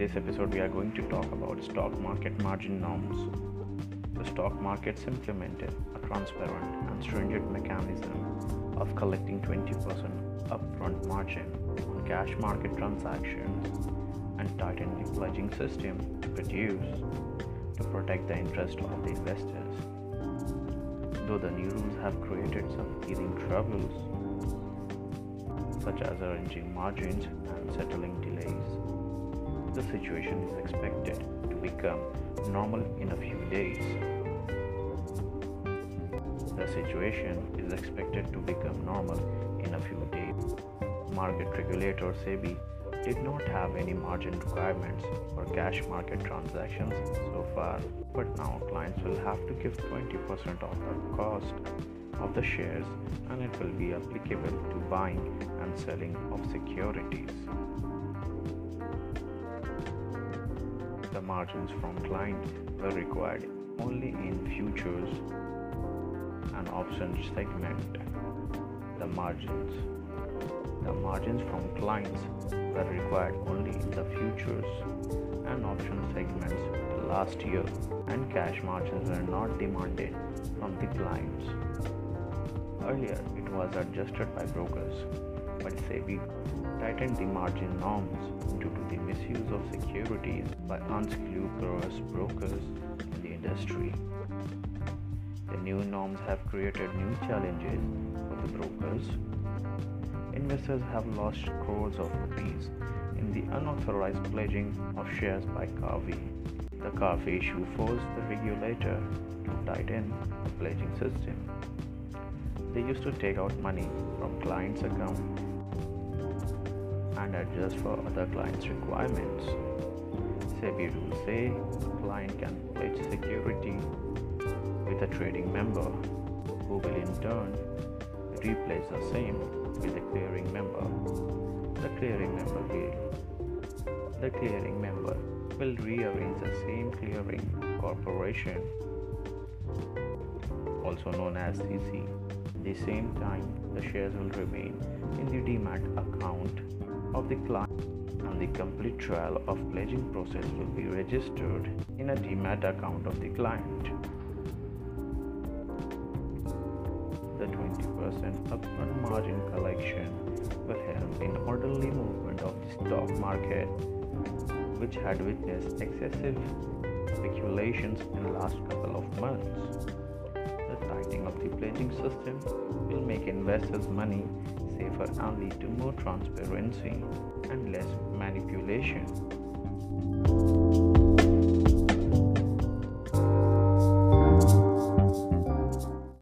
this episode, we are going to talk about stock market margin norms. The stock markets implemented a transparent and stringent mechanism of collecting 20% upfront margin on cash market transactions and tightened the pledging system to produce to protect the interest of the investors. Though the new rules have created some teething troubles, such as arranging margins and settling delays, the situation is expected to become normal in a few days. The situation is expected to become normal in a few days. Market regulator SEBI did not have any margin requirements for cash market transactions so far, but now clients will have to give 20% of the cost of the shares and it will be applicable to buying and selling of securities. The margins from clients were required only in futures and options segment. The margins the margins from clients were required only in the futures and option segments last year, and cash margins were not demanded from the clients. Earlier, it was adjusted by brokers, but SEBI tightened the margin norms due to the misuse of securities by unscrupulous brokers in the industry. The new norms have created new challenges for the brokers investors have lost crores of rupees in the unauthorized pledging of shares by Karvy. The Karvy issue forced the regulator to tighten the pledging system. They used to take out money from clients' accounts and adjust for other clients' requirements. SEBI rules say client can pledge security with a trading member who will in turn replace the same with a clearing member. The clearing member will the clearing member will rearrange the same clearing corporation also known as CC. At the same time, the shares will remain in the demat account of the client and the complete trial of pledging process will be registered in a demat account of the client. the 20% upfront margin collection will help in orderly movement of the stock market, which had witnessed excessive speculations in the last couple of months. The tightening of the pledging system will make investors' money safer and lead to more transparency and less manipulation.